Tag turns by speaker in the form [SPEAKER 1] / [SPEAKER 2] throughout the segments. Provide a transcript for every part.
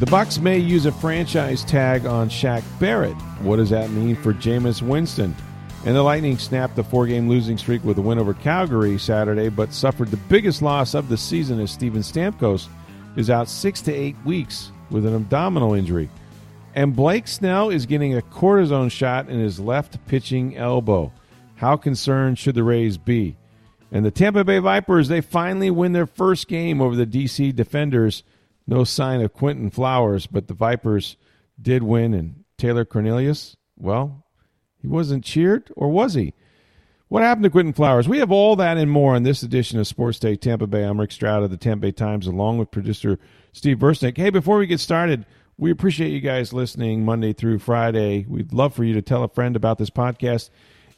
[SPEAKER 1] The Bucs may use a franchise tag on Shaq Barrett. What does that mean for Jameis Winston? And the Lightning snapped the four-game losing streak with a win over Calgary Saturday, but suffered the biggest loss of the season as Steven Stamkos is out six to eight weeks with an abdominal injury. And Blake Snell is getting a cortisone shot in his left pitching elbow. How concerned should the Rays be? And the Tampa Bay Vipers, they finally win their first game over the DC Defenders. No sign of Quentin Flowers, but the Vipers did win. And Taylor Cornelius, well, he wasn't cheered, or was he? What happened to Quentin Flowers? We have all that and more on this edition of Sports Day Tampa Bay. I'm Rick Stroud of the Tampa Bay Times, along with producer Steve Versnick. Hey, before we get started, we appreciate you guys listening Monday through Friday. We'd love for you to tell a friend about this podcast.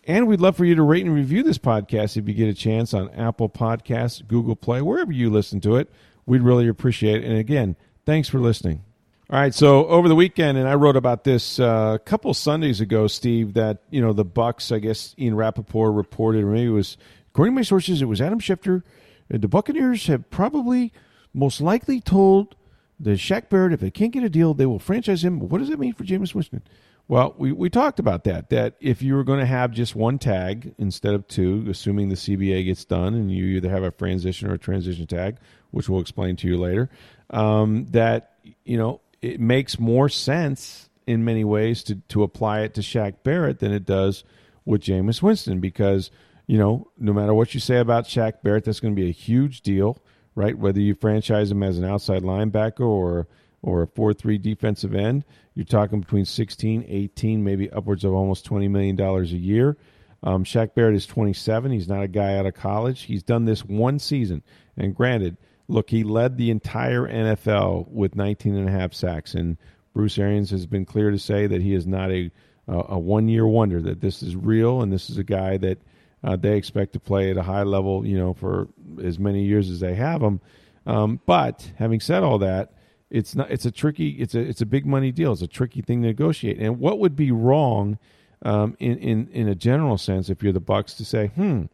[SPEAKER 1] And we'd love for you to rate and review this podcast if you get a chance on Apple Podcasts, Google Play, wherever you listen to it. We'd really appreciate it. And again, thanks for listening. All right, so over the weekend, and I wrote about this uh, a couple Sundays ago, Steve, that, you know, the Bucs, I guess Ian Rapoport reported, or maybe it was, according to my sources, it was Adam Schefter. uh, The Buccaneers have probably most likely told the Shaq Barrett if they can't get a deal, they will franchise him. What does that mean for Jameis Winston? Well, we, we talked about that, that if you were going to have just one tag instead of two, assuming the CBA gets done and you either have a transition or a transition tag, which we'll explain to you later, um, that, you know, it makes more sense in many ways to, to apply it to Shaq Barrett than it does with Jameis Winston because, you know, no matter what you say about Shaq Barrett, that's going to be a huge deal, right? Whether you franchise him as an outside linebacker or or a 4-3 defensive end, you're talking between 16, 18, maybe upwards of almost $20 million a year. Um, Shaq Barrett is 27. He's not a guy out of college. He's done this one season. And granted, look, he led the entire NFL with 19 and a half sacks. And Bruce Arians has been clear to say that he is not a, a one year wonder, that this is real and this is a guy that uh, they expect to play at a high level, you know, for as many years as they have him. Um, but having said all that, it's not. It's a tricky. It's a. It's a big money deal. It's a tricky thing to negotiate. And what would be wrong, um, in in in a general sense, if you're the Bucs, to say, hmm,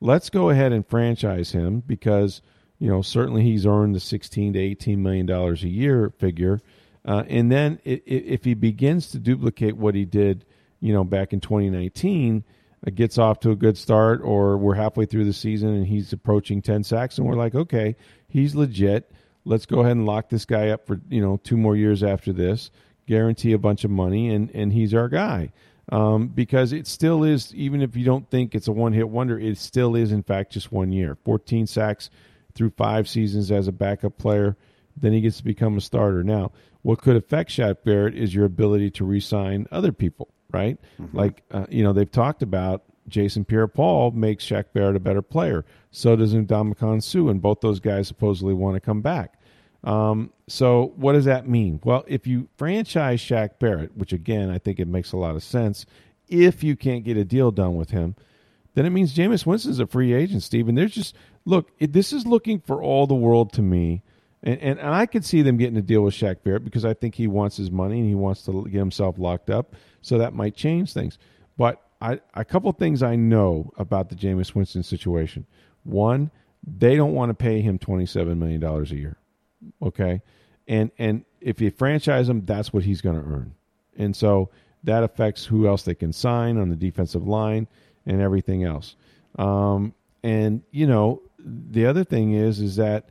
[SPEAKER 1] let's go ahead and franchise him because you know certainly he's earned the 16 to 18 million dollars a year figure, uh, and then it, it, if he begins to duplicate what he did, you know, back in 2019. uh, Gets off to a good start, or we're halfway through the season and he's approaching 10 sacks, and we're like, okay, he's legit. Let's go ahead and lock this guy up for you know two more years after this guarantee a bunch of money and and he's our guy. Um, because it still is even if you don't think it's a one hit wonder it still is in fact just one year. 14 sacks through five seasons as a backup player then he gets to become a starter now what could affect Shaq Barrett is your ability to re-sign other people right like uh, you know they've talked about Jason Pierre-Paul makes Shaq Barrett a better player. So does Ndamukong Suh, and both those guys supposedly want to come back. Um, so what does that mean? Well, if you franchise Shaq Barrett, which again I think it makes a lot of sense, if you can't get a deal done with him, then it means Jameis Winston's a free agent, Steve. And there's just look, it, this is looking for all the world to me. And, and, and I could see them getting a deal with Shaq Barrett because I think he wants his money and he wants to get himself locked up. So that might change things. But I, a couple things I know about the Jameis Winston situation. One, they don't want to pay him $27 million a year. Okay. And, and if you franchise him, that's what he's going to earn. And so that affects who else they can sign on the defensive line and everything else. Um, and, you know, the other thing is, is that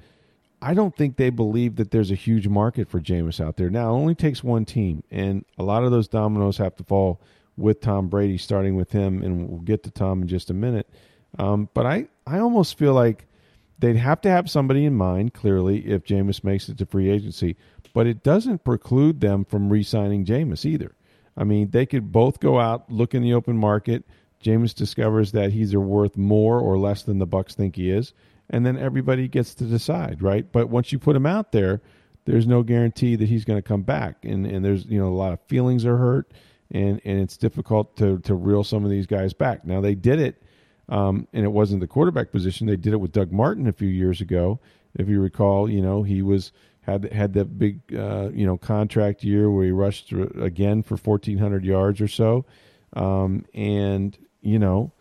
[SPEAKER 1] I don't think they believe that there's a huge market for Jameis out there. Now, it only takes one team, and a lot of those dominoes have to fall with Tom Brady, starting with him, and we'll get to Tom in just a minute. Um, but I, I almost feel like they'd have to have somebody in mind, clearly, if Jameis makes it to free agency. But it doesn't preclude them from re signing Jameis either. I mean, they could both go out, look in the open market. Jameis discovers that he's worth more or less than the Bucs think he is, and then everybody gets to decide, right? But once you put him out there, there's no guarantee that he's going to come back, and and there's you know a lot of feelings are hurt, and and it's difficult to to reel some of these guys back. Now they did it, um, and it wasn't the quarterback position. They did it with Doug Martin a few years ago, if you recall. You know he was had had that big uh, you know contract year where he rushed again for 1400 yards or so um, and you know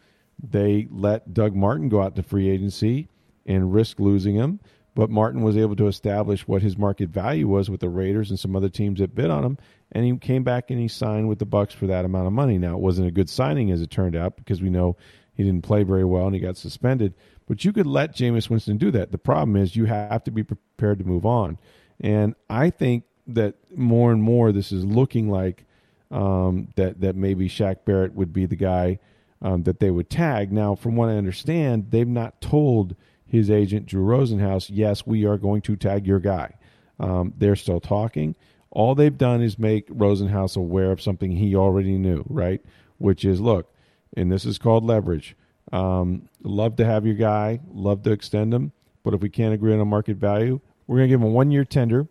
[SPEAKER 1] they let Doug Martin go out to free agency and risk losing him but Martin was able to establish what his market value was with the Raiders and some other teams that bid on him and he came back and he signed with the Bucs for that amount of money now it wasn't a good signing as it turned out because we know he didn't play very well and he got suspended but you could let Jameis Winston do that. The problem is you have to be prepared to move on. And I think that more and more this is looking like um, that that maybe Shaq Barrett would be the guy um, that they would tag. Now, from what I understand, they've not told his agent Drew Rosenhaus, yes, we are going to tag your guy. Um, they're still talking. All they've done is make Rosenhaus aware of something he already knew, right? Which is, look, and this is called leverage. Um, love to have your guy, love to extend him, but if we can't agree on a market value, we're going to give him a one year tender,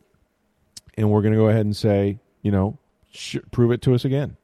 [SPEAKER 1] and we're going to go ahead and say, you know, sh- prove it to us again.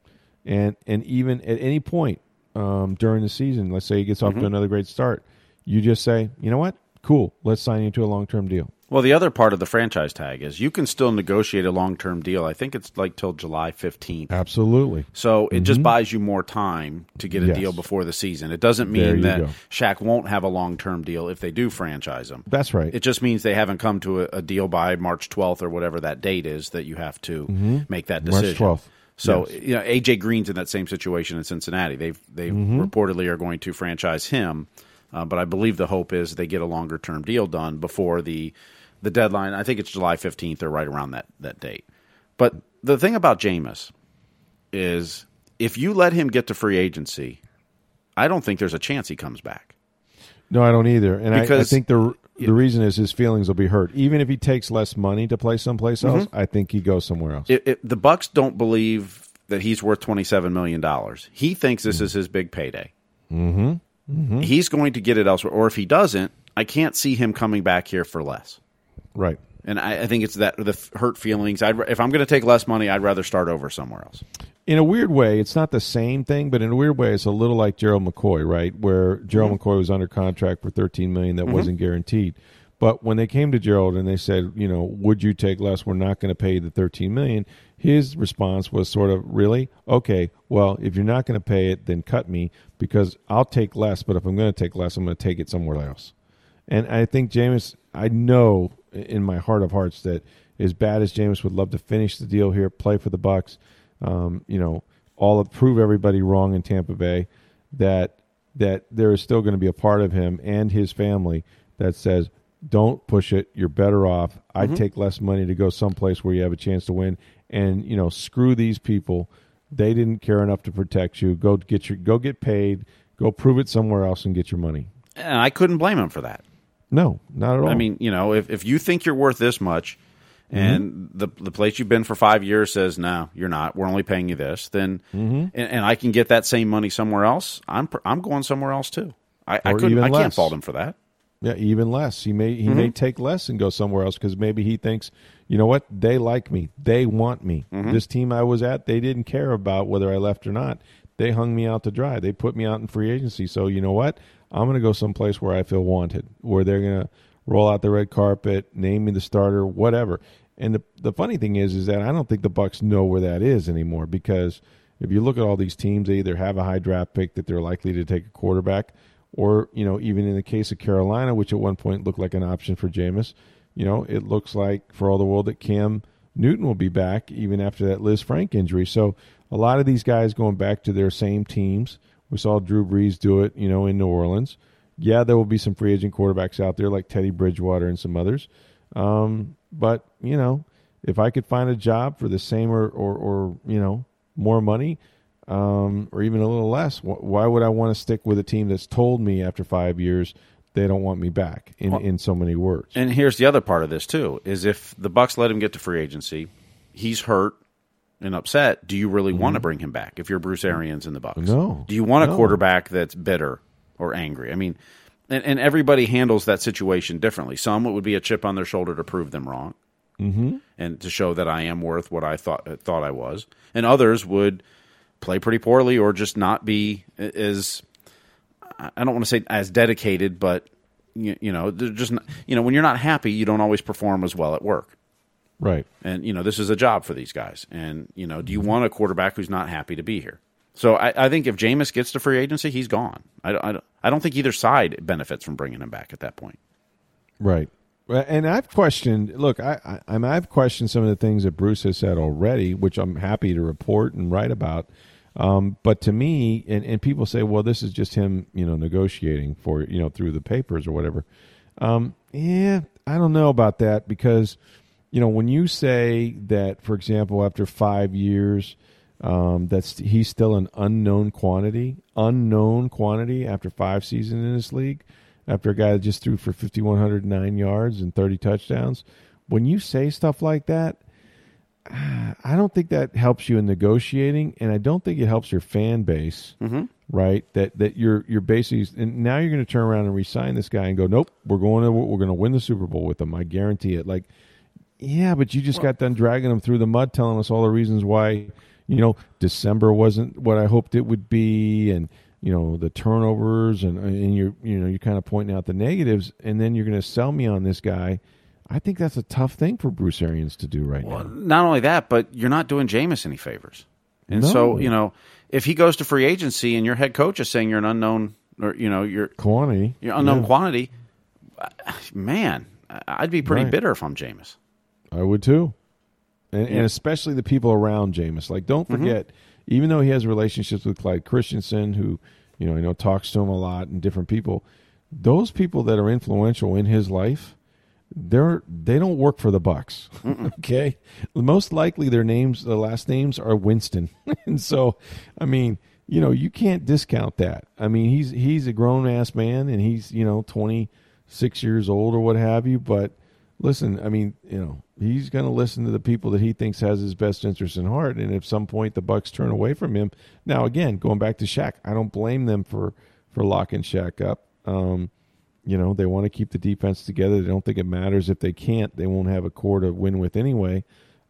[SPEAKER 1] And and even at any point um, during the season, let's say he gets off mm-hmm. to another great start, you just say, you know what, cool, let's sign you to a long term deal.
[SPEAKER 2] Well, the other part of the franchise tag is you can still negotiate a long term deal. I think it's like till July 15th.
[SPEAKER 1] Absolutely.
[SPEAKER 2] So it mm-hmm. just buys you more time to get a yes. deal before the season. It doesn't mean that go. Shaq won't have a long term deal if they do franchise him.
[SPEAKER 1] That's right.
[SPEAKER 2] It just means they haven't come to a, a deal by March 12th or whatever that date is that you have to mm-hmm. make that decision.
[SPEAKER 1] March 12th.
[SPEAKER 2] So yes. you know, AJ Green's in that same situation in Cincinnati. They've they mm-hmm. reportedly are going to franchise him, uh, but I believe the hope is they get a longer term deal done before the the deadline. I think it's July 15th or right around that, that date. But the thing about Jameis is if you let him get to free agency, I don't think there's a chance he comes back.
[SPEAKER 1] No, I don't either. And because, I, I think the the reason is his feelings will be hurt. Even if he takes less money to play someplace else, mm-hmm. I think he goes somewhere else.
[SPEAKER 2] It, it, the Bucs don't believe that he's worth twenty seven million dollars. He thinks this mm-hmm. is his big payday.
[SPEAKER 1] Mm-hmm.
[SPEAKER 2] mm-hmm. He's going to get it elsewhere, or if he doesn't, I can't see him coming back here for less.
[SPEAKER 1] Right.
[SPEAKER 2] And I, I think it's that the hurt feelings. I'd, if I'm going to take less money, I'd rather start over somewhere else.
[SPEAKER 1] In a weird way, it's not the same thing, but in a weird way, it's a little like Gerald McCoy, right? Where Gerald mm-hmm. McCoy was under contract for 13 million that mm-hmm. wasn't guaranteed. But when they came to Gerald and they said, you know, would you take less? We're not going to pay the 13 million. His response was sort of, really? Okay, well, if you're not going to pay it, then cut me because I'll take less. But if I'm going to take less, I'm going to take it somewhere else. And I think Jameis, I know in my heart of hearts that as bad as James would love to finish the deal here, play for the Bucs, um, you know, all of, prove everybody wrong in Tampa Bay, that that there is still going to be a part of him and his family that says, "Don't push it. You're better off. Mm-hmm. I'd take less money to go someplace where you have a chance to win." And you know, screw these people. They didn't care enough to protect you. Go get your go get paid. Go prove it somewhere else and get your money.
[SPEAKER 2] And I couldn't blame him for that.
[SPEAKER 1] No, not at all. I
[SPEAKER 2] mean, you know, if, if you think you're worth this much and mm-hmm. the the place you've been for five years says, no, you're not, we're only paying you this, then, mm-hmm. and, and, I can get that same money somewhere else, I'm I'm going somewhere else too. I, I couldn't, I can't fault him for that.
[SPEAKER 1] Yeah, even less. He may he mm-hmm. may take less and go somewhere else because maybe he thinks, you know what, they like me, they want me. Mm-hmm. This team I was at, they didn't care about whether I left or not. They hung me out to dry. They put me out in free agency. So you know what, I'm going to go someplace where I feel wanted, where they're going to roll out the red carpet, name me the starter, whatever. And the the funny thing is, is that I don't think the Bucs know where that is anymore because if you look at all these teams, they either have a high draft pick that they're likely to take a quarterback, or you know, even in the case of Carolina, which at one point looked like an option for Jameis, you know, it looks like for all the world that Cam Newton will be back even after that Lisfranc injury. So a lot of these guys going back to their same teams we saw Drew Brees do it, you know, in New Orleans. Yeah, there will be some free agent quarterbacks out there like Teddy Bridgewater and some others. Um, but you know, if I could find a job for the same or or, or you know more money, um, or even a little less, wh- why would I want to stick with a team that's told me after five years they don't want me back in, well, in so many words?
[SPEAKER 2] And here's the other part of this too: is if the Bucs let him get to free agency, he's hurt and upset, do you really mm-hmm. want to bring him back if you're Bruce Arians in the Bucs?
[SPEAKER 1] No.
[SPEAKER 2] Do you want a quarterback that's bitter or angry? I mean, and, and everybody handles that situation differently. Some it would be a chip on their shoulder to prove them wrong, mm-hmm. and to show that I am worth what I thought thought I was, and others would play pretty poorly or just not be as I don't want to say as dedicated, but you, you know, they're just not, you know when you're not happy, you don't always perform as well at work.
[SPEAKER 1] Right.
[SPEAKER 2] And you know, this is a job for these guys. And you know, do you want a quarterback who's not happy to be here? So I, I think if Jameis gets to free agency, he's gone. I, I, I don't think either side benefits from bringing him back at that point.
[SPEAKER 1] Right. And I've questioned. Look, I, I I've questioned some of the things that Bruce has said already, which I'm happy to report and write about. Um, but to me, and, and people say, well, this is just him, you know, negotiating for you know through the papers or whatever. Um, yeah, I don't know about that because you know, when you say that, for example, after five years, um, that's he's still an unknown quantity, unknown quantity after five seasons in this league, after a guy that just threw for fifty one hundred nine yards and thirty touchdowns. When you say stuff like that, I don't think that helps you in negotiating, and I don't think it helps your fan base. Mm-hmm. Right? That that you're you're basically and now you're going to turn around and resign this guy and go, nope, we're going to we're going to win the Super Bowl with him. I guarantee it. Like yeah, but you just got done dragging them through the mud, telling us all the reasons why, you know, December wasn't what I hoped it would be, and you know the turnovers, and uh, and you're you know you're kind of pointing out the negatives, and then you're going to sell me on this guy. I think that's a tough thing for Bruce Arians to do right well, now.
[SPEAKER 2] Not only that, but you're not doing Jameis any favors. And no. so, you know, if he goes to free agency and your head coach is saying you're an unknown or you know, you're
[SPEAKER 1] quantity,
[SPEAKER 2] you're unknown yeah. quantity, uh, man, I'd be pretty right. bitter if I'm Jameis.
[SPEAKER 1] I would too, and, yeah. and especially the people around Jameis. Like, don't mm-hmm. forget, mm-hmm. even though he has relationships with Clyde Christensen, who you know, you know, talks to him a lot, and different people, those people that are influential in his life, they're they don't work for the Bucs. okay, most likely their names, their last names are Winston, and so, I mean, you know, you can't discount that. I mean, he's he's a grown ass man, and he's you know twenty six years old or what have you, but listen, I mean, you know, he's going to listen to the people that he thinks has his best interest in heart. And if some point the Bucs turn away from him, now again, going back to Shaq, I don't blame them for for locking Shaq up. Um, you know, they want to keep the defense together. They don't think it matters if they can't. They won't have a core to win with anyway.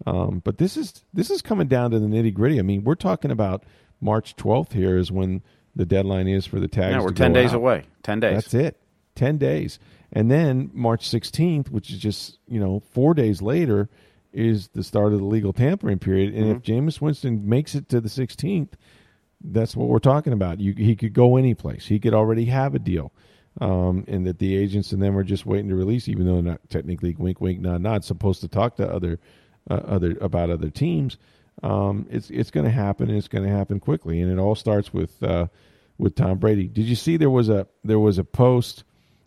[SPEAKER 1] Um, but this is this is coming down to the nitty gritty. I mean, we're talking about March 12th here is when the deadline is for the tags.
[SPEAKER 2] Yeah, we're 10 days out. away. 10 days.
[SPEAKER 1] That's it. 10 days. And then March 16th, which is just, you know, four days later, is the start of the legal tampering period. And mm-hmm. if Jameis Winston makes it to the 16th, that's what we're talking about. You, he could go any place. He could already have a deal. Um, and that the agents and them are just waiting to release, even though they're not technically wink, wink, nod, nod, supposed to talk to other, uh, other about other teams. Um, it's it's going to happen, and it's going to happen quickly. And it all starts with uh, with Tom Brady. Did you see there was a there was a post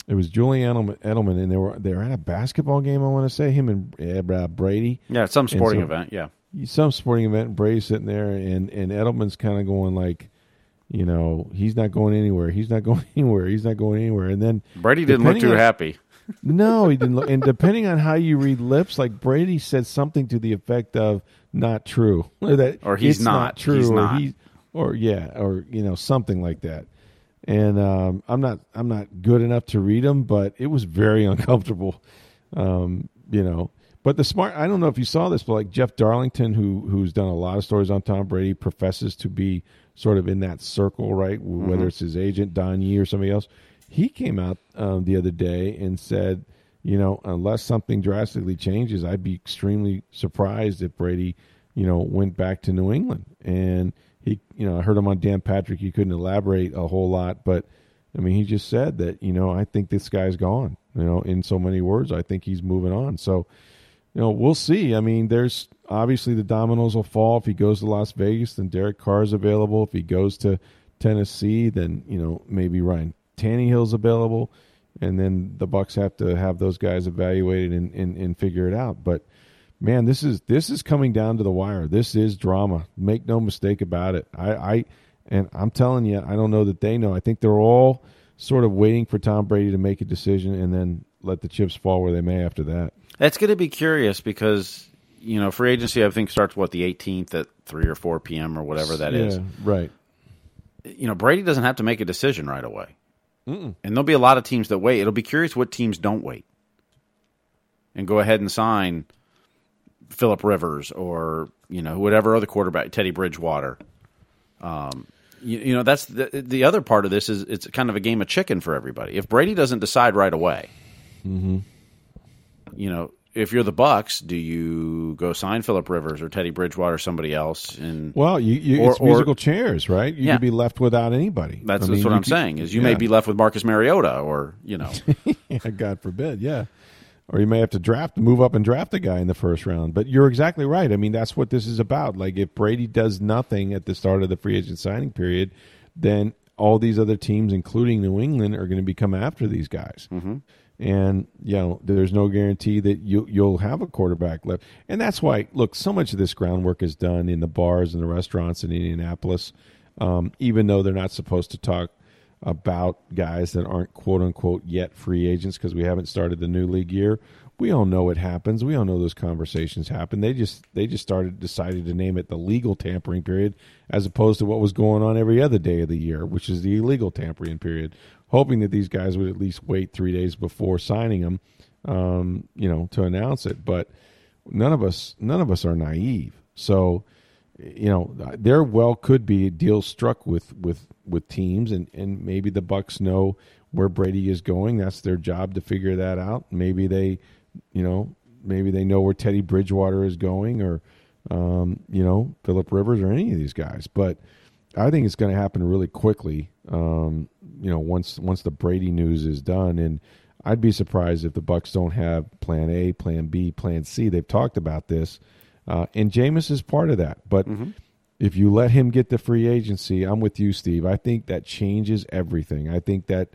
[SPEAKER 1] it was Julian Edelman, and they were they were at a basketball game. I want to say him and uh, Brady.
[SPEAKER 2] Yeah, some sporting so, event. Yeah,
[SPEAKER 1] some sporting event. And Brady's sitting there, and and Edelman's kind of going like, you know, he's not going anywhere. He's not going anywhere. He's not going anywhere. And then
[SPEAKER 2] Brady didn't look too
[SPEAKER 1] on,
[SPEAKER 2] happy.
[SPEAKER 1] no, he didn't look. And depending on how you read lips, like Brady said something to the effect of "not true," or that
[SPEAKER 2] or he's not,
[SPEAKER 1] not, true,
[SPEAKER 2] he's
[SPEAKER 1] or
[SPEAKER 2] not.
[SPEAKER 1] he, or yeah, or you know something like that and um, I'm not I'm not good enough to read them, but it was very uncomfortable, um, you know. But the smart I don't know if you saw this, but like Jeff Darlington, who who's done a lot of stories on Tom Brady, professes to be sort of in that circle, right? Mm-hmm. Whether it's his agent Don Yee or somebody else, he came out um, the other day and said, you know, unless something drastically changes, I'd be extremely surprised if Brady, you know, went back to New England and he, you know, I heard him on Dan Patrick. He couldn't elaborate a whole lot, but I mean, he just said that, you know, I think this guy's gone. You know, in so many words, I think he's moving on. So, you know, we'll see. I mean, there's obviously the dominoes will fall if he goes to Las Vegas. Then Derek Carr is available. If he goes to Tennessee, then you know maybe Ryan Tannehill's available, and then the Bucs have to have those guys evaluated and, and, and figure it out. But man, this is this is coming down to the wire. This is drama. Make no mistake about it. I, I and I'm telling you, I don't know that they know. I think they're all sort of waiting for Tom Brady to make a decision and then let the chips fall where they may after that.
[SPEAKER 2] That's going to be curious because you know free agency I think starts what the 18th at three or four p.m. or whatever that
[SPEAKER 1] yeah,
[SPEAKER 2] is.
[SPEAKER 1] Right.
[SPEAKER 2] You know Brady doesn't have to make a decision right away. And there'll be a lot of teams that wait. It'll be curious what teams don't wait and go ahead and sign Philip Rivers or you know whatever other quarterback, Teddy Bridgewater. Um, you, you know that's the the other part of this is it's kind of a game of chicken for everybody. If Brady doesn't decide right away, you know, if you're the Bucs, do you go sign Philip Rivers or Teddy Bridgewater or somebody else? And
[SPEAKER 1] Well, you, you
[SPEAKER 2] Or-
[SPEAKER 1] it's
[SPEAKER 2] or-
[SPEAKER 1] musical chairs, right? You
[SPEAKER 2] Yeah.
[SPEAKER 1] could be left without anybody.
[SPEAKER 2] that's,
[SPEAKER 1] I
[SPEAKER 2] that's
[SPEAKER 1] mean,
[SPEAKER 2] what I'm
[SPEAKER 1] could-
[SPEAKER 2] saying is you may be left with Marcus Mariota or you know
[SPEAKER 1] God forbid, yeah. Or you may have to draft, move up and draft a guy in the first round. But you're exactly right. I mean, that's what this is about. Like, if Brady does nothing at the start of the free agent signing period, then all these other teams, including New England, are going to become after these guys. Mm-hmm. And you know, there's no guarantee that you you'll have a quarterback left. And that's why, look, so much of this groundwork is done in the bars and the restaurants in Indianapolis. Um, even though they're not supposed to talk about guys that aren't quote unquote yet free agents because we haven't started the new league year. We all know it happens. We all know those conversations happen. They just they just started decided to name it the legal tampering period as opposed to what was going on every other day of the year, which is the illegal tampering period. Hoping that these guys would at least wait three days before signing them, um, you know, to announce it. But none of us none of us are naive. So you know there well could be deals struck with with with teams and and maybe the bucs know where brady is going. That's their job to figure that out. Maybe they you know maybe they know where teddy bridgewater is going or um, you know philip rivers or any of these guys. But i think it's going to happen really quickly um, you know once once the brady news is done. And i'd be surprised if the bucs don't have plan a plan b plan c. They've talked about this uh, and Jameis is part of that. But if you let him get the free agency, I'm with you, Steve. I think that changes everything. I think that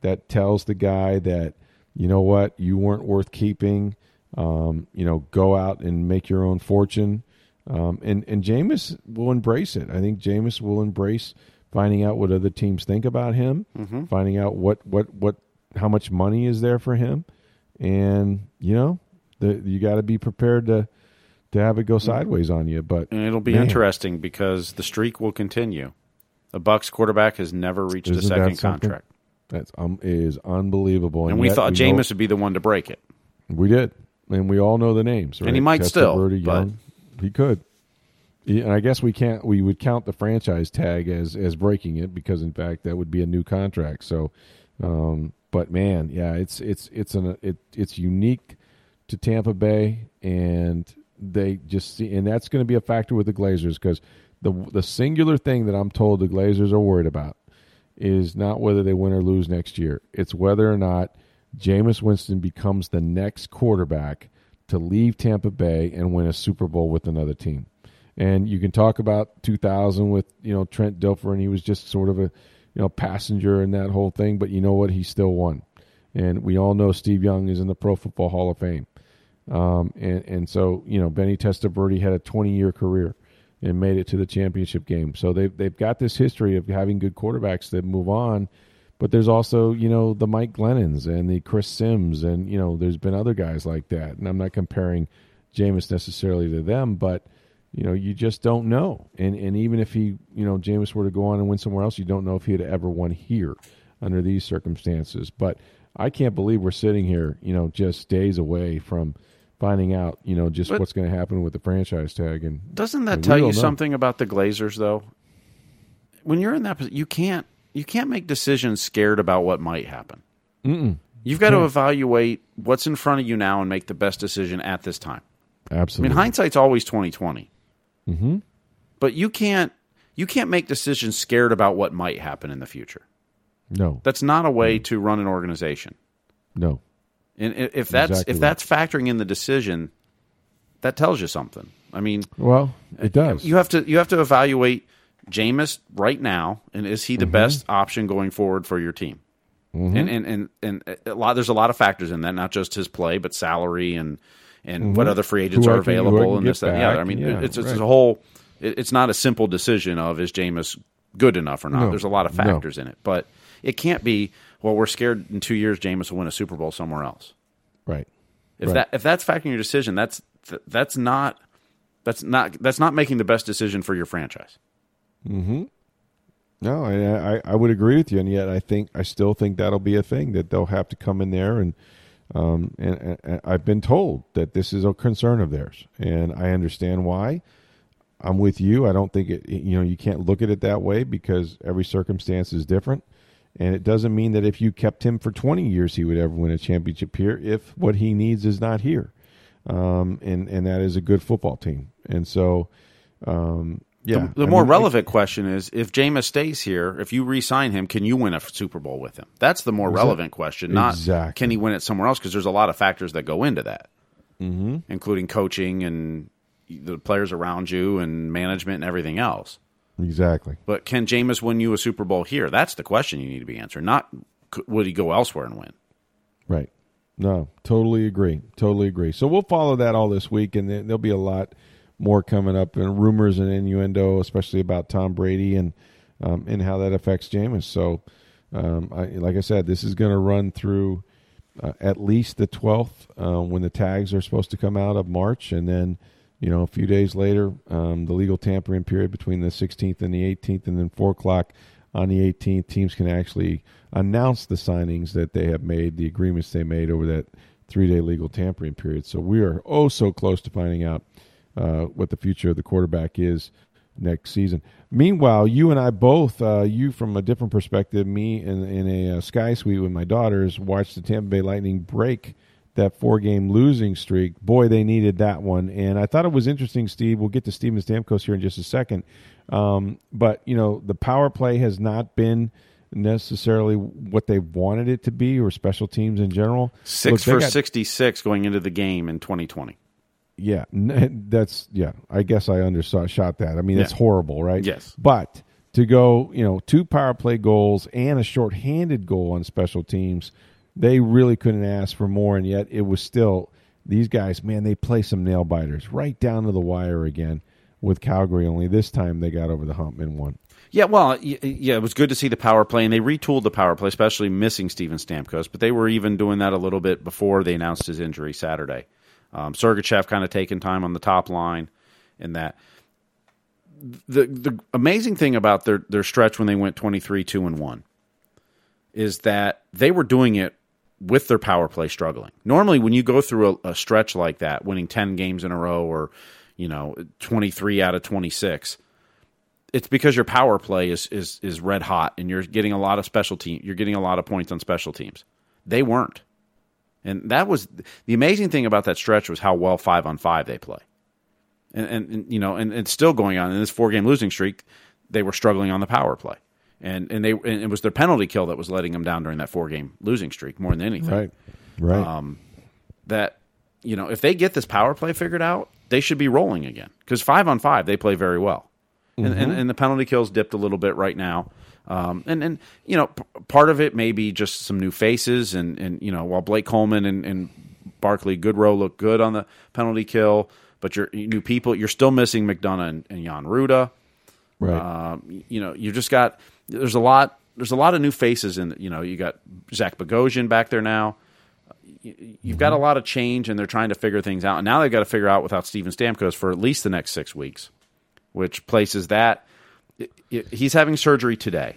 [SPEAKER 1] that tells the guy that you know what you weren't worth keeping. Um, you know, go out and make your own fortune. Um, and and Jameis will embrace it. I think Jameis will embrace finding out what other teams think about him, finding out what what what how much money is there for him, and you know, the, you got to be prepared to to have it go sideways on you. But
[SPEAKER 2] and it'll be
[SPEAKER 1] man,
[SPEAKER 2] interesting because the streak will continue. The Bucs quarterback has never reached a
[SPEAKER 1] Isn't that
[SPEAKER 2] second
[SPEAKER 1] something?
[SPEAKER 2] contract,
[SPEAKER 1] That's um is unbelievable.
[SPEAKER 2] and we
[SPEAKER 1] yet
[SPEAKER 2] thought Jameis would be the one to break it.
[SPEAKER 1] We did, and we all know the names. Right?
[SPEAKER 2] he might still,
[SPEAKER 1] Testaverde,
[SPEAKER 2] but-
[SPEAKER 1] Young. he could. And I guess we can't. We would count the franchise tag as as breaking it because, in fact, that would be a new contract. So, um, but man, yeah, it's it's it's an it it's unique to Tampa Bay, and they just see, and that's going to be a factor with the Glazers because the the singular thing that I'm told the Glazers are worried about is not whether they win or lose next year. It's whether or not Jameis Winston becomes the next quarterback to leave Tampa Bay and win a Super Bowl with another team. And you can talk about 2000 with you know Trent Dilfer, and he was just sort of a you know passenger in that whole thing. But you know what? He still won, and we all know Steve Young is in the Pro Football Hall of Fame. Um, and and so you know Vinny Testaverde had a 20 year career and made it to the championship game. So they've they've got this history of having good quarterbacks that move on. But there's also you know the Mike Glennons and the Chris Sims and you know there's been other guys like that. And I'm not comparing Jameis necessarily to them, but you know you just don't know. And and even if he you know Jameis were to go on and win somewhere else, you don't know if he'd ever won here under these circumstances. But I can't believe we're sitting here, you know, just days away from finding out, you know, just
[SPEAKER 2] But-
[SPEAKER 1] what's going to happen with the franchise tag. And
[SPEAKER 2] Doesn't that
[SPEAKER 1] and
[SPEAKER 2] tell you
[SPEAKER 1] know.
[SPEAKER 2] something about the Glazers, though? When you're in that position, you can't you can't make decisions scared about what might happen. Mm-mm. You've got to evaluate what's in front of you now and make the best decision at this time.
[SPEAKER 1] Absolutely.
[SPEAKER 2] I mean, hindsight's always twenty twenty. Mm-hmm. But you can't you can't make decisions scared about what might happen in the future.
[SPEAKER 1] No,
[SPEAKER 2] That's not a way to run an organization.
[SPEAKER 1] no.
[SPEAKER 2] And if that's
[SPEAKER 1] Exactly
[SPEAKER 2] if that's factoring in the decision, that tells you something. I mean,
[SPEAKER 1] Well, it does.
[SPEAKER 2] you have to you have to evaluate Jameis right now, and is he the
[SPEAKER 1] Mm-hmm.
[SPEAKER 2] best option going forward for your team? And, and and and a lot there's a lot of factors in that, not just his play, but salary and and what other free agents
[SPEAKER 1] Mm-hmm. Who
[SPEAKER 2] are
[SPEAKER 1] can-
[SPEAKER 2] available and this that. Yeah. I mean
[SPEAKER 1] Yeah,
[SPEAKER 2] it's it's
[SPEAKER 1] right.
[SPEAKER 2] a whole. it- It's not a simple decision of is Jameis good enough or not.
[SPEAKER 1] No.
[SPEAKER 2] There's a lot of
[SPEAKER 1] No.
[SPEAKER 2] factors in it, but it can't be. Well, we're scared in two years Jameis will win a Super Bowl somewhere else.
[SPEAKER 1] right.
[SPEAKER 2] If
[SPEAKER 1] Right.
[SPEAKER 2] that if that's factoring your decision, that's that's not that's not that's not making the best decision for your franchise.
[SPEAKER 1] No, I, I, I would agree with you, and yet I think I still think that'll be a thing that they'll have to come in there and um, and, and I've been told that this is a concern of theirs, and I understand why. I'm with you. I don't think it. You know, you can't look at it that way because every circumstance is different, and it doesn't mean that if you kept him for 20 years, he would ever win a championship here. If what he needs is not here, um, and and that is a good football team, and so. Um, yeah.
[SPEAKER 2] The, the more mean, relevant question is if Jameis stays here, if you re-sign him, can you win a Super Bowl with him? That's the more exactly. relevant question, not exactly. can he win it somewhere else? Because there's a lot of factors that go into that,
[SPEAKER 1] mm-hmm.
[SPEAKER 2] including coaching and the players around you and management and everything else.
[SPEAKER 1] Exactly.
[SPEAKER 2] But can Jameis win you a Super Bowl here? That's the question you need to be answering. Not would he go elsewhere and win?
[SPEAKER 1] Right. No, totally agree. Totally agree. So we'll follow that all this week, and there'll be a lot more coming up and rumors and innuendo, especially about Tom Brady and um, and how that affects Jameis. So, um, I, like I said, this is going to run through uh, at least the 12th uh, when the tags are supposed to come out of March, and then you know a few days later um, the legal tampering period between the 16th and the 18th, and then four o'clock on the 18th, teams can actually announce the signings that they have made, the agreements they made over that three-day legal tampering period. So we are oh so close to finding out uh, what the future of the quarterback is next season. Meanwhile, you and I both, uh, you from a different perspective, me in, in a uh, sky suite with my daughters, watched the Tampa Bay Lightning break that four game losing streak. Boy, they needed that one. And I thought it was interesting, Steve. We'll get to Steven Stamkos here in just a second. Um, but, you know, the power play has not been necessarily what they wanted it to be or special teams in general.
[SPEAKER 2] Six Look, for got, 66 going into the game in 2020
[SPEAKER 1] yeah, that's yeah. I guess I undershot that. I mean, yeah. it's horrible, right?
[SPEAKER 2] Yes,
[SPEAKER 1] but to go, you know, two power play goals and a shorthanded goal on special teams, they really couldn't ask for more. And yet, it was still these guys. Man, they play some nail biters right down to the wire again with Calgary. Only this time they got over the hump and won.
[SPEAKER 2] Yeah, well, yeah, it was good to see the power play, and they retooled the power play, especially missing Steven Stamkos. But they were even doing that a little bit before they announced his injury Saturday. Um, Sergachev kind of taking time on the top line in that. The the amazing thing about their their stretch when they went 23 2 and 1 is that they were doing it with their power play struggling. Normally when you go through a, a stretch like that, winning 10 games in a row or you know 23 out of 26, it's because your power play is is is red hot and you're getting a lot of special team you're getting a lot of points on special teams. They weren't. And that was the amazing thing about that stretch was how well five on five they play. And, and, and you know, and it's still going on in this four game losing streak. They were struggling on the power play, and and they and it was their penalty kill that was letting them down during that four game losing streak more than anything.
[SPEAKER 1] Right, right.
[SPEAKER 2] Um, that you know, if they get this power play figured out, they should be rolling again because five on five they play very well, mm-hmm. and, and mm-hmm. and the penalty kills dipped a little bit right now. Um, and and you know, p- part of it may be just some new faces, and and you know, while Blake Coleman and, and Barclay Goodrow look good on the penalty kill, but you're new people. You're still missing McDonagh and, and Jan Rutta.
[SPEAKER 1] Right.
[SPEAKER 2] Um, you know, you just got there's a lot there's a lot of new faces, and you know, you got Zach Bogosian back there now. You've mm-hmm. got a lot of change, and they're trying to figure things out. And now they've got to figure out without Steven Stamkos for at least the next six weeks, which places that he's having surgery today.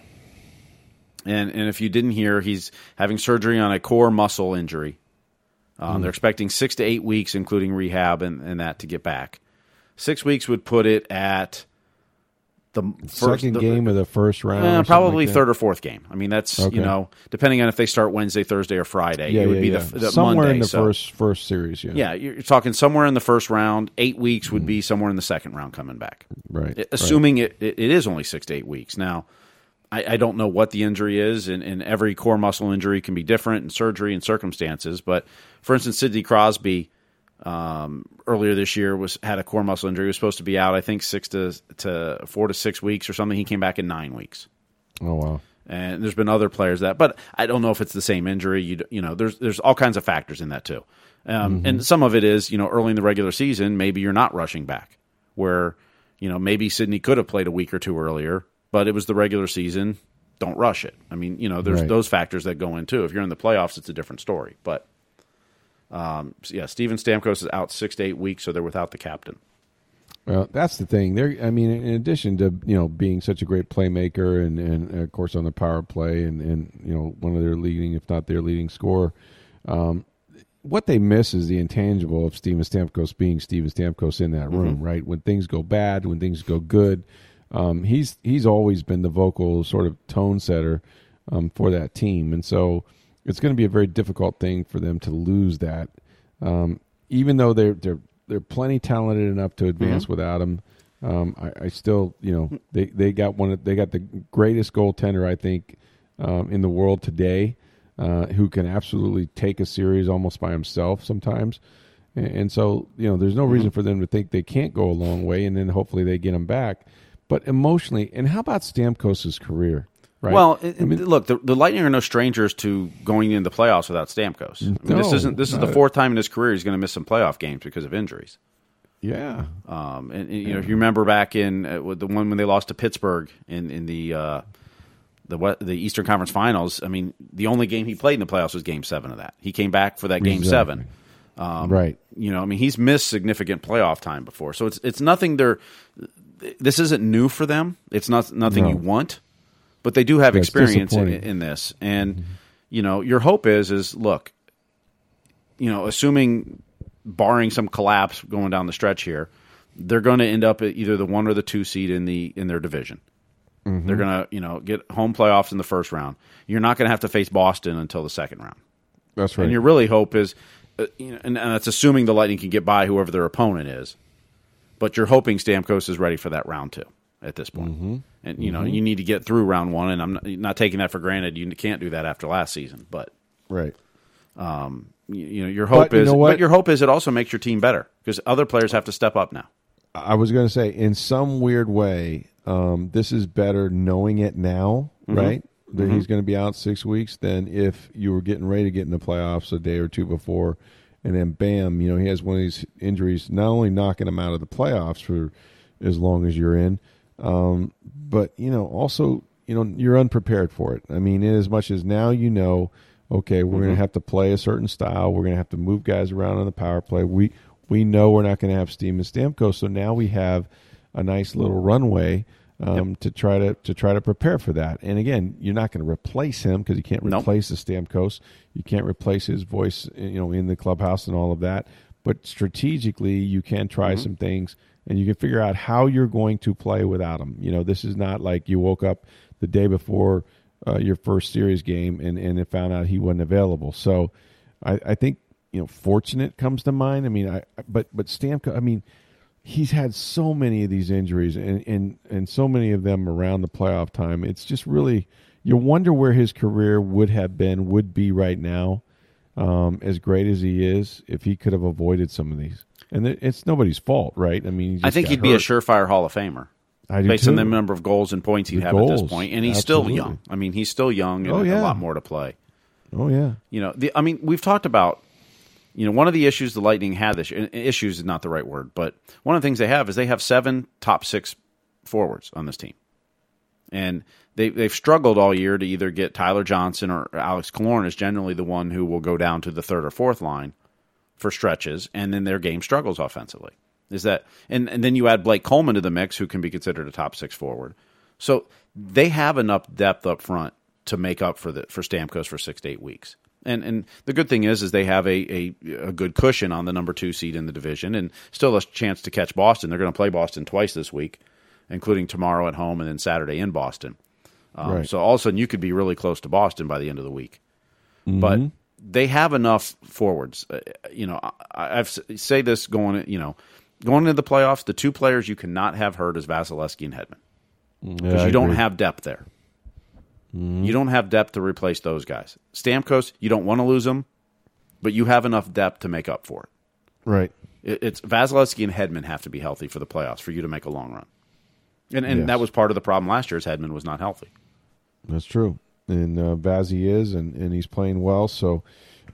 [SPEAKER 2] And, and if you didn't hear, he's having surgery on a core muscle injury. Um, mm. They're expecting six to eight weeks, including rehab and, and that, to get back. Six weeks would put it at the
[SPEAKER 1] first, second
[SPEAKER 2] the,
[SPEAKER 1] game of the first round.
[SPEAKER 2] Uh, probably like third or fourth game. I mean, that's okay. you know, depending on if they start Wednesday, Thursday, or Friday.
[SPEAKER 1] Yeah,
[SPEAKER 2] it would
[SPEAKER 1] yeah,
[SPEAKER 2] be
[SPEAKER 1] yeah.
[SPEAKER 2] the, the
[SPEAKER 1] somewhere
[SPEAKER 2] Monday,
[SPEAKER 1] in the
[SPEAKER 2] so,
[SPEAKER 1] first first series. Yeah,
[SPEAKER 2] yeah, you're talking somewhere in the first round. Eight weeks would mm. be somewhere in the second round coming back.
[SPEAKER 1] Right,
[SPEAKER 2] assuming
[SPEAKER 1] right.
[SPEAKER 2] It, it is only six to eight weeks. Now, I, I don't know what the injury is, and, and every core muscle injury can be different in surgery and circumstances. But for instance, Sidney Crosby um, earlier this year was had a core muscle injury. He was supposed to be out, I think, six to to four to six weeks or something. He came back in nine weeks.
[SPEAKER 1] Oh wow!
[SPEAKER 2] And there's been other players that, but I don't know if it's the same injury. You you know, there's there's all kinds of factors in that too, um, mm-hmm. and some of it is you know early in the regular season maybe you're not rushing back where you know maybe Sidney could have played a week or two earlier, but it was the regular season. Don't rush it. I mean, you know, there's right. those factors that go into. If you're in the playoffs, it's a different story, but. Um, yeah, Steven Stamkos is out six to eight weeks, so they're without the captain.
[SPEAKER 1] Well, that's the thing. There, I mean, in addition to you know being such a great playmaker and, and of course on the power play and, and you know one of their leading, if not their leading scorer, um, what they miss is the intangible of Steven Stamkos being Steven Stamkos in that room, mm-hmm. right? When things go bad, when things go good, um, he's he's always been the vocal sort of tone setter um, for that team, and so it's going to be a very difficult thing for them to lose that. Um, even though they're they're they're plenty talented enough to advance mm-hmm. without him. Um, I, I, still, you know, they, they got one. They got the greatest goaltender I think um, in the world today, uh, who can absolutely take a series almost by himself sometimes. And, and so, you know, there's no mm-hmm. reason for them to think they can't go a long way, and then hopefully they get him back. But emotionally, and how about Stamkos's career? Right?
[SPEAKER 2] Well, I mean, look, the, the, Lightning are no strangers to going into the playoffs without Stamkos. I mean, no, this isn't this is the fourth time in his career he's going to miss some playoff games because of injuries.
[SPEAKER 1] Yeah,
[SPEAKER 2] um, and, and, you know, if you remember back in uh, the one when they lost to Pittsburgh in in the uh, the the Eastern Conference Finals. I mean, the only game he played in the playoffs was Game Seven of that. He came back for that Game exactly. Seven.
[SPEAKER 1] Um, right.
[SPEAKER 2] You know, I mean, he's missed significant playoff time before, so it's it's nothing. They're this isn't new for them. It's not nothing no. you want but they do have That's experience in, in, this. And mm-hmm. you know, your hope is is look, you know, assuming barring some collapse going down the stretch here, they're going to end up at either the one or the two seed in the in their division. Mm-hmm. They're going to you know get home playoffs in the first round. You're not going to have to face Boston until the second round.
[SPEAKER 1] That's right.
[SPEAKER 2] And your really hope is, uh, you know, and, and that's assuming the Lightning can get by whoever their opponent is. But you're hoping Stamkos is ready for that round two at this point. Mm-hmm. And you know, mm-hmm. you need to get through round one, and I'm not, not, taking that for granted. You can't do that after last season, but
[SPEAKER 1] right.
[SPEAKER 2] Um, you, you know, your hope but is, you know but your hope is it also makes your team better because other players have to step up now.
[SPEAKER 1] I was going to say, in some weird way, um, this is better knowing it now, mm-hmm. right? That mm-hmm. he's going to be out six weeks than if you were getting ready to get in the playoffs a day or two before, and then bam, you know, he has one of these injuries, not only knocking him out of the playoffs for as long as you're in, um, but you know, also, you know, you're unprepared for it. I mean, in as much as now you know, okay, we're mm-hmm. going to have to play a certain style. We're going to have to move guys around on the power play. We we know we're not going to have Steven Stamkos, so now we have a nice little runway um, yep. to try to to try to prepare for that. And again, you're not going to replace him because you can't replace nope. the Stamkos. You can't replace his voice, you know, in the clubhouse and all of that. But strategically, you can try mm-hmm. some things and you can figure out how you're going to play without him. You know, this is not like you woke up the day before uh, your first series game and and it found out he wasn't available. So, I, I think you know, fortunate comes to mind. I mean, I but but Stamkos, I mean, he's had so many of these injuries and and and so many of them around the playoff time. It's just really you wonder where his career would have been, would be right now, um, as great as he is, if he could have avoided some of these and it's nobody's fault, right? I mean,
[SPEAKER 2] I think he'd
[SPEAKER 1] hurt.
[SPEAKER 2] be a surefire Hall of Famer.
[SPEAKER 1] I do
[SPEAKER 2] based
[SPEAKER 1] too.
[SPEAKER 2] on the number of goals and points he'd the have goals. at this point, and he's Absolutely. still young. I mean, he's still young and oh, yeah. a lot more to play.
[SPEAKER 1] Oh yeah,
[SPEAKER 2] you know, the, I mean, we've talked about, you know, one of the issues the Lightning had this year, issues is not the right word, but one of the things they have is they have seven top six forwards on this team, and they they've struggled all year to either get Tyler Johnson or Alex Killorn is generally the one who will go down to the third or fourth line for stretches, and then their game struggles offensively. Is that and, and then you add Blake Coleman to the mix, who can be considered a top six forward. So they have enough depth up front to make up for the for Stamkos for six to eight weeks. And and the good thing is is they have a, a, a good cushion on the number two seed in the division and still a chance to catch Boston. They're going to play Boston twice this week, including tomorrow at home and then Saturday in Boston. Um, right. So all of a sudden you could be really close to Boston by the end of the week. Mm-hmm. But they have enough forwards. Uh, you know, I, I've say this going, you know, going into the playoffs, the two players you cannot have hurt is Vasilevskiy and Hedman because yeah, you don't have depth there. Mm-hmm. You don't have depth to replace those guys. Stamkos, you don't want to lose them, but you have enough depth to make up for it.
[SPEAKER 1] Right.
[SPEAKER 2] It, it's Vasilevskiy and Hedman have to be healthy for the playoffs for you to make a long run. And and yes. that was part of the problem last year. Is Hedman was not healthy.
[SPEAKER 1] That's true and uh, Vazzy is, and, and he's playing well. So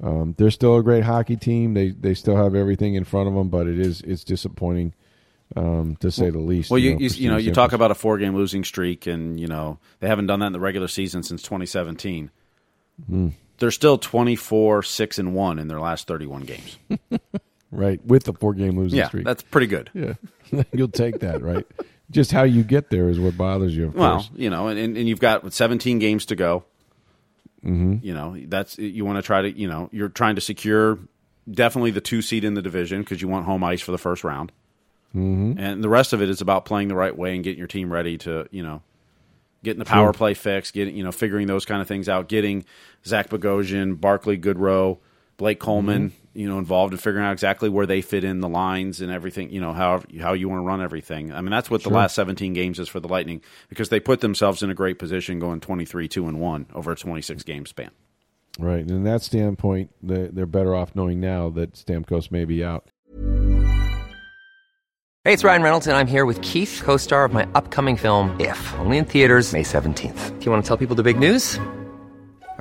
[SPEAKER 1] um, they're still a great hockey team. They they still have everything in front of them, but it is it's disappointing um, to say the least.
[SPEAKER 2] Well, you you, you, you know you talk about a four game losing streak, and you know they haven't done that in the regular season since 2017. Mm. They're still 24 six and one in their last 31 games.
[SPEAKER 1] right, with the four game losing
[SPEAKER 2] yeah,
[SPEAKER 1] streak.
[SPEAKER 2] that's pretty good.
[SPEAKER 1] Yeah. You'll take that, right? Just how you get there is what bothers you. Of
[SPEAKER 2] Well,
[SPEAKER 1] course.
[SPEAKER 2] you know, and, and, you've got 17 games to go. Mm-hmm. You know, that's you want to try to, you know, you're trying to secure definitely the two seed in the division because you want home ice for the first round. Mm-hmm. And the rest of it is about playing the right way and getting your team ready to, you know, getting the power play fixed, getting, you know, figuring those kind of things out, getting Zach Bogosian, Barclay Goodrow, Blake Coleman, you know, involved in figuring out exactly where they fit in the lines and everything, you know, how how you want to run everything. I mean, that's what the last 17 games is for the Lightning because they put themselves in a great position going 23 2 and 1 over a 26 game span.
[SPEAKER 1] Right. And in that standpoint, they- they're better off knowing now that Stamkos may be out.
[SPEAKER 3] Hey, it's Ryan Reynolds, and I'm here with Keith, co star of my upcoming film, If, only in theaters, May 17th. Do you want to tell people the big news?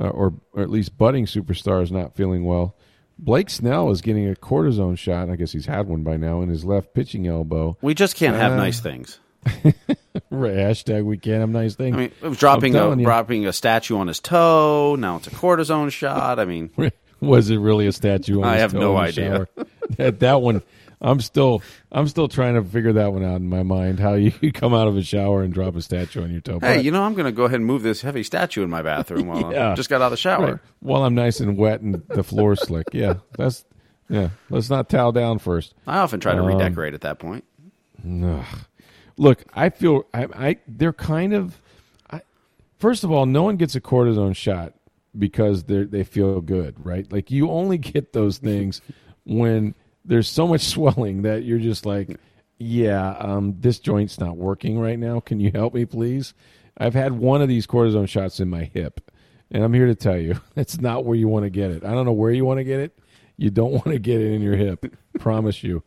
[SPEAKER 1] uh, or, or at least budding superstars not feeling well, Blake Snell is getting a cortisone shot. I guess he's had one by now in his left pitching elbow.
[SPEAKER 2] We just can't have
[SPEAKER 1] Uh,
[SPEAKER 2] nice things.
[SPEAKER 1] Right, hashtag we can't have nice things.
[SPEAKER 2] I mean, it was dropping a
[SPEAKER 1] you.
[SPEAKER 2] dropping a statue on his toe. Now it's a cortisone shot. I mean,
[SPEAKER 1] was it really a statue? On
[SPEAKER 2] I
[SPEAKER 1] his
[SPEAKER 2] have
[SPEAKER 1] toe
[SPEAKER 2] no idea.
[SPEAKER 1] that, that one, I'm still, I'm still trying to figure that one out in my mind. How you come out of a shower and drop a statue on your toe?
[SPEAKER 2] hey,
[SPEAKER 1] But-
[SPEAKER 2] you know, I'm going to go ahead and move this heavy statue in my bathroom while
[SPEAKER 1] Yeah.
[SPEAKER 2] I just got out of the shower.
[SPEAKER 1] Right. While I'm nice and wet and the floor slick. Yeah, that's yeah. Let's not towel down first.
[SPEAKER 2] I often try to
[SPEAKER 1] Um,
[SPEAKER 2] redecorate at that point.
[SPEAKER 1] Look, I feel I, I they're kind of. I, first of all, no one gets a cortisone shot because they they feel good, right? Like you only get those things when there's so much swelling that you're just like, yeah, um, this joint's not working right now. Can you help me, please? I've had one of these cortisone shots in my hip, and I'm here to tell you, it's not where you want to get it. I don't know where you want to get it. You don't want to get it in your hip. promise you.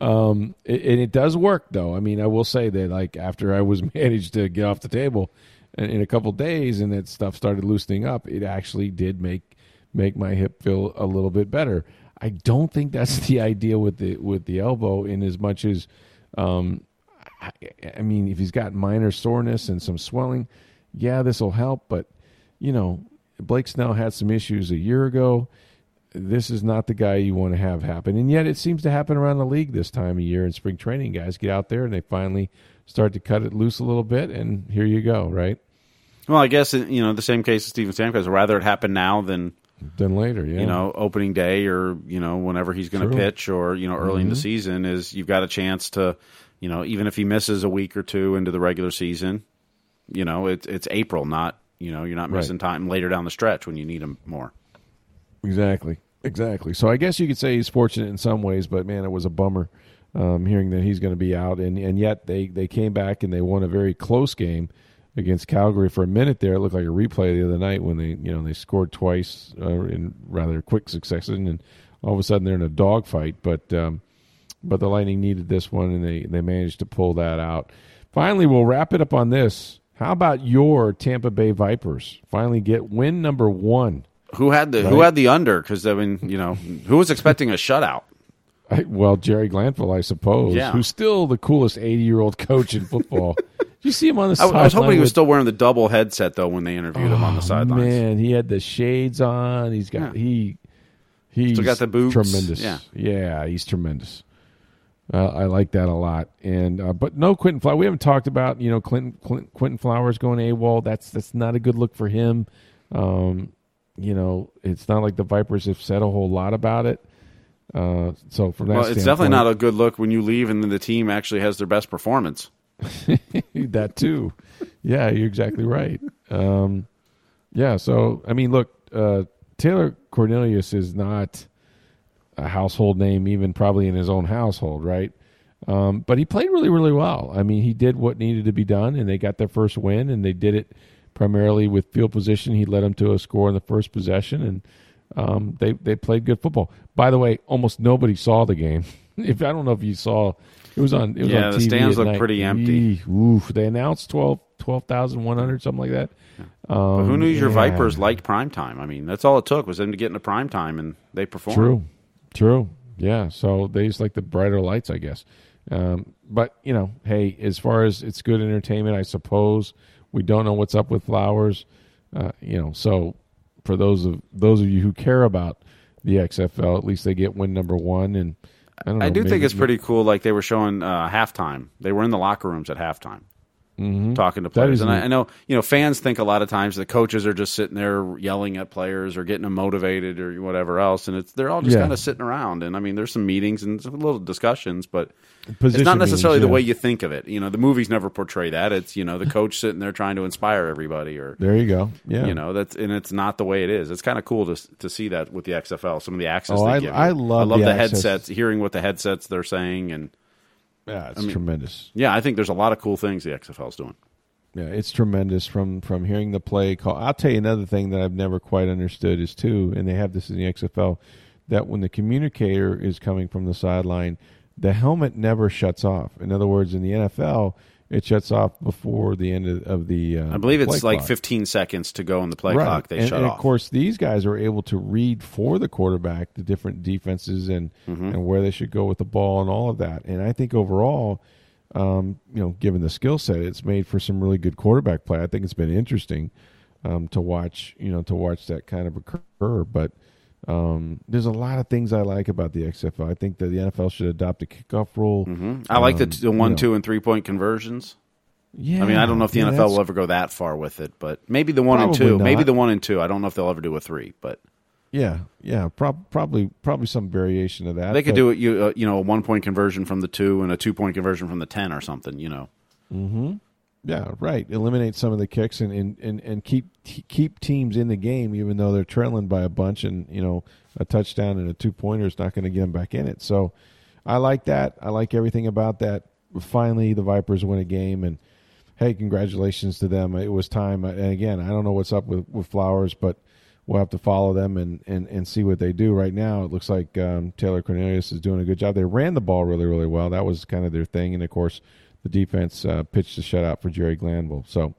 [SPEAKER 1] Um, it, and it does work though. I mean, I will say that like after I was managed to get off the table in, in a couple days and that stuff started loosening up, it actually did make make my hip feel a little bit better. I don't think that's the idea with the with the elbow in as much as um, I, I mean, if he's got minor soreness and some swelling, yeah, this will help. But you know, Blake Snell had some issues a year ago. This is not the guy you want to have happen, and yet it seems to happen around the league this time of year in spring training. Guys get out there and they finally start to cut it loose a little bit, and here you go, right?
[SPEAKER 2] Well, I guess you know the same case as Steven Stamkos. Rather it happen now than
[SPEAKER 1] Then later, yeah,
[SPEAKER 2] you know opening day or you know whenever he's going to pitch or you know early in the season is you've got a chance to you know even if he misses a week or two into the regular season, you know it's it's April, not you know you're not
[SPEAKER 1] Right.
[SPEAKER 2] missing time later down the stretch when you need him more.
[SPEAKER 1] Exactly. Exactly. So I guess you could say he's fortunate in some ways, but man, it was a bummer um, hearing that he's going to be out. And, and yet they, they came back and they won a very close game against Calgary for a minute there. It looked like a replay the other night when they you know they scored twice uh, in rather quick succession, and all of a sudden they're in a dogfight. But um, but the Lightning needed this one, and they they managed to pull that out. Finally, we'll wrap it up on this. How about your Tampa Bay Vipers finally get win number one?
[SPEAKER 2] Who had the who had the under? Because I mean you know who was expecting a shutout?
[SPEAKER 1] I, well, Jerry Glanville, I suppose,
[SPEAKER 2] Yeah.
[SPEAKER 1] who's still the coolest 80 year old coach in football. You see him on the
[SPEAKER 2] I,
[SPEAKER 1] sideline?
[SPEAKER 2] I was hoping he was
[SPEAKER 1] with-
[SPEAKER 2] still wearing the double headset though when they interviewed him on the sidelines.
[SPEAKER 1] Man, he had the shades on. He's got he he's
[SPEAKER 2] Still got the boots.
[SPEAKER 1] Tremendous.
[SPEAKER 2] Yeah.
[SPEAKER 1] yeah, he's tremendous. Uh, I like that a lot. And uh, but no Quinton Flowers. We haven't talked about you know Clinton, Clinton Quinton Flowers going AWOL. That's that's not a good look for him. Um, you know, it's not like the Vipers have said a whole lot about it. Uh, so from that
[SPEAKER 2] Well, it's definitely not a good look when you leave and then the team actually has their best performance.
[SPEAKER 1] that too. Yeah, you're exactly right. Um, yeah, so I mean, look, uh, Taylor Cornelius is not a household name, even probably in his own household, right? Um, but he played really, really well. I mean, he did what needed to be done, and they got their first win, and they did it primarily with field position. He led them to a score in the first possession, and um, they they played good football. By the way, almost nobody saw the game. if I don't know if you saw, it was on. It was
[SPEAKER 2] Yeah,
[SPEAKER 1] on
[SPEAKER 2] the
[SPEAKER 1] TV
[SPEAKER 2] stands look pretty empty.
[SPEAKER 1] Eeh, Oof, they announced 12 12,100, something like that.
[SPEAKER 2] But who
[SPEAKER 1] Um,
[SPEAKER 2] knew your
[SPEAKER 1] yeah.
[SPEAKER 2] Vipers liked prime time? I mean, that's all it took was them to get into prime time, and they performed.
[SPEAKER 1] True, true. Yeah, so they just like the brighter lights, I guess. Um, but you know, hey, as far as it's good entertainment, I suppose we don't know what's up with Flowers. Uh, you know, so for those of those of you who care about the XFL, at least they get win number one. And I don't know.
[SPEAKER 2] I do think it's pretty cool. Like they were showing uh, halftime. They were in the locker rooms at halftime. Mm-hmm. Talking to players, and I. I know you know fans think a lot of times the coaches are just sitting there yelling at players or getting them motivated or whatever else, and it's they're all just
[SPEAKER 1] Yeah.
[SPEAKER 2] kind of sitting around. And I mean, there's some meetings and some little discussions, but it's not necessarily
[SPEAKER 1] meetings,
[SPEAKER 2] the way you think of it. You know, the movies never portray that. It's you know the coach sitting there trying to inspire everybody, or
[SPEAKER 1] There you go. Yeah,
[SPEAKER 2] you know that's and it's not the way it is. It's kind of cool to to see that with the XFL. Some of the access
[SPEAKER 1] Oh,
[SPEAKER 2] they
[SPEAKER 1] I-
[SPEAKER 2] give.
[SPEAKER 1] I love
[SPEAKER 2] I love
[SPEAKER 1] the
[SPEAKER 2] the, headsets, hearing what the headsets they're saying, and
[SPEAKER 1] yeah, it's tremendous.
[SPEAKER 2] yeah, I think there's a lot of cool things the XFL's doing.
[SPEAKER 1] Yeah, it's tremendous from from hearing the play call. I'll tell you another thing that I've never quite understood is too, and they have this in the XFL, that when the communicator is coming from the sideline, the helmet never shuts off. In other words, in the NFL, it shuts off before the end of, of the. Uh,
[SPEAKER 2] I believe it's like
[SPEAKER 1] clock.
[SPEAKER 2] 15 seconds to go in the play
[SPEAKER 1] right.
[SPEAKER 2] clock. They
[SPEAKER 1] and,
[SPEAKER 2] shut
[SPEAKER 1] and
[SPEAKER 2] off.
[SPEAKER 1] of course, these guys are able to read for the quarterback the different defenses and
[SPEAKER 2] Mm-hmm.
[SPEAKER 1] and where they should go with the ball and all of that. And I think overall, um, you know, given the skill set, it's made for some really good quarterback play. I think it's been interesting um, to watch. You know, to watch that kind of occur. But um, there's a lot of things I like about the XFL. I think that the NFL should adopt a kickoff rule.
[SPEAKER 2] I like the,
[SPEAKER 1] Um,
[SPEAKER 2] the one,
[SPEAKER 1] you know.
[SPEAKER 2] two, and three point conversions.
[SPEAKER 1] Yeah,
[SPEAKER 2] I mean, I don't know if the
[SPEAKER 1] yeah,
[SPEAKER 2] NFL will ever go that far with it, but maybe the one and two. Maybe the one and two. I don't know if they'll ever do a three, but
[SPEAKER 1] Yeah, yeah, prob- probably probably some variation of that.
[SPEAKER 2] they could
[SPEAKER 1] but-
[SPEAKER 2] do it. You uh, you know, a one point conversion from the two and a two point conversion from the ten or something. You know,
[SPEAKER 1] Yeah, right. Eliminate some of the kicks and and, and, and keep keep teams in the game, even though they're trailing by a bunch, and you know a touchdown and a two pointer is not going to get them back in it. So I like that. I like everything about that. Finally, the Vipers win a game, and hey, congratulations to them. It was time. And again, I don't know what's up with with Flowers, but we'll have to follow them and, and, and see what they do. Right now, it looks like um, Taylor Cornelius is doing a good job. They ran the ball really, really well. That was kind of their thing. And of course, the defense uh, pitched the shutout for Jerry Glanville. So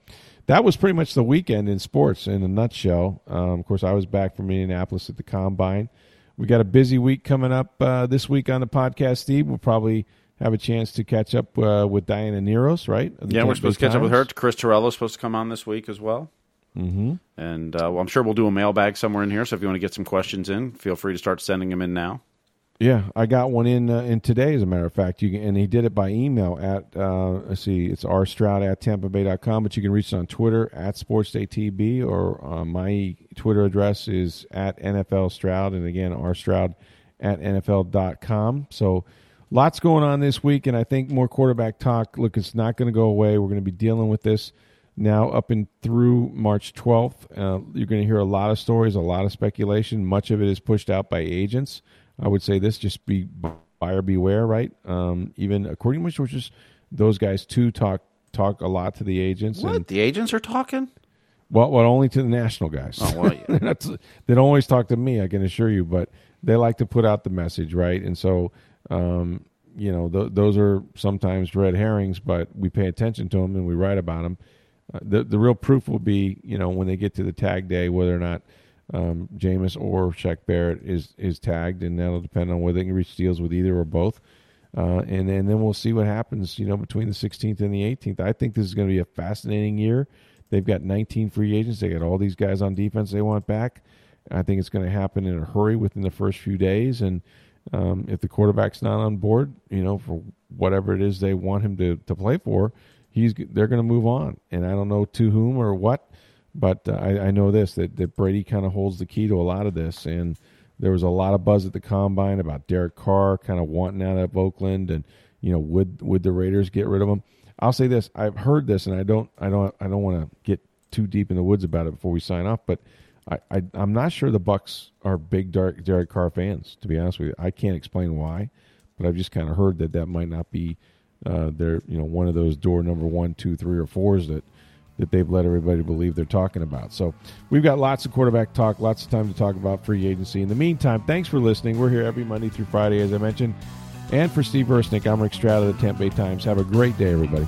[SPEAKER 1] that was pretty much the weekend in sports in a nutshell. Um, of course, I was back from Indianapolis at the combine. We got a busy week coming up uh, this week on the podcast, Steve. We'll probably have a chance to catch up uh, with Diana Nearhos, right?
[SPEAKER 2] yeah, we're supposed to catch up with her. Chris Torello's supposed to come on this week as well. Mm-hmm. And uh, well, I'm sure we'll do a mailbag somewhere in here. So if you want to get some questions in, feel free to start sending them in now.
[SPEAKER 1] Yeah, I got one in uh, in today, as a matter of fact. You can, and he did it by email at uh, let's see, it's rstroud at tampabay.com, but you can reach us on Twitter at sportsdaytb or uh, my Twitter address is at NFL Stroud, and again rstroud at NFL.com. So lots going on this week, and I think more quarterback talk. Look, it's not going to go away. We're going to be dealing with this now up and through March 12th. Uh, you're going to hear a lot of stories, a lot of speculation. Much of it is pushed out by agents. I would say this just be buyer beware, right? Um, even according to which is those guys too talk talk a lot to the agents
[SPEAKER 2] What
[SPEAKER 1] and
[SPEAKER 2] the agents are talking?
[SPEAKER 1] well, well, only to the national guys.
[SPEAKER 2] Oh well, yeah.
[SPEAKER 1] They don't always talk to me, I can assure you, but they like to put out the message, right? And so, um, you know, th- those are sometimes red herrings, but we pay attention to them and we write about them. Uh, the the real proof will be, you know, when they get to the tag day, whether or not um, Jameis or Shaq Barrett is is tagged, and that'll depend on whether they can reach deals with either or both. Uh, and and then we'll see what happens, you know, between the 16th and the 18th. I think this is going to be a fascinating year. They've got 19 free agents. They got all these guys on defense they want back. I think it's going to happen in a hurry within the first few days. And um, if the quarterback's not on board, you know, for whatever it is they want him to, to play for, he's they're going to move on. And I don't know to whom or what, but uh, I, I know this that, that Brady kind of holds the key to a lot of this. And there was a lot of buzz at the combine about Derek Carr kind of wanting out of Oakland, and you know, would would the Raiders get rid of him? I'll say this: I've heard this, and I don't, I don't, I don't want to get too deep in the woods about it before we sign off, but. I, I, I'm not sure the Bucs are big Derek, Derek Carr fans. To be honest with you, I can't explain why, but I've just kind of heard that that might not be uh, their, you know, one of those door number one, two, three, or fours that that they've let everybody believe they're talking about. So we've got lots of quarterback talk, lots of time to talk about free agency. In the meantime, thanks for listening. We're here every Monday through Friday, as I mentioned, And for Steve Versnick, I'm Rick Stroud of the Tampa Bay Times. Have a great day, everybody.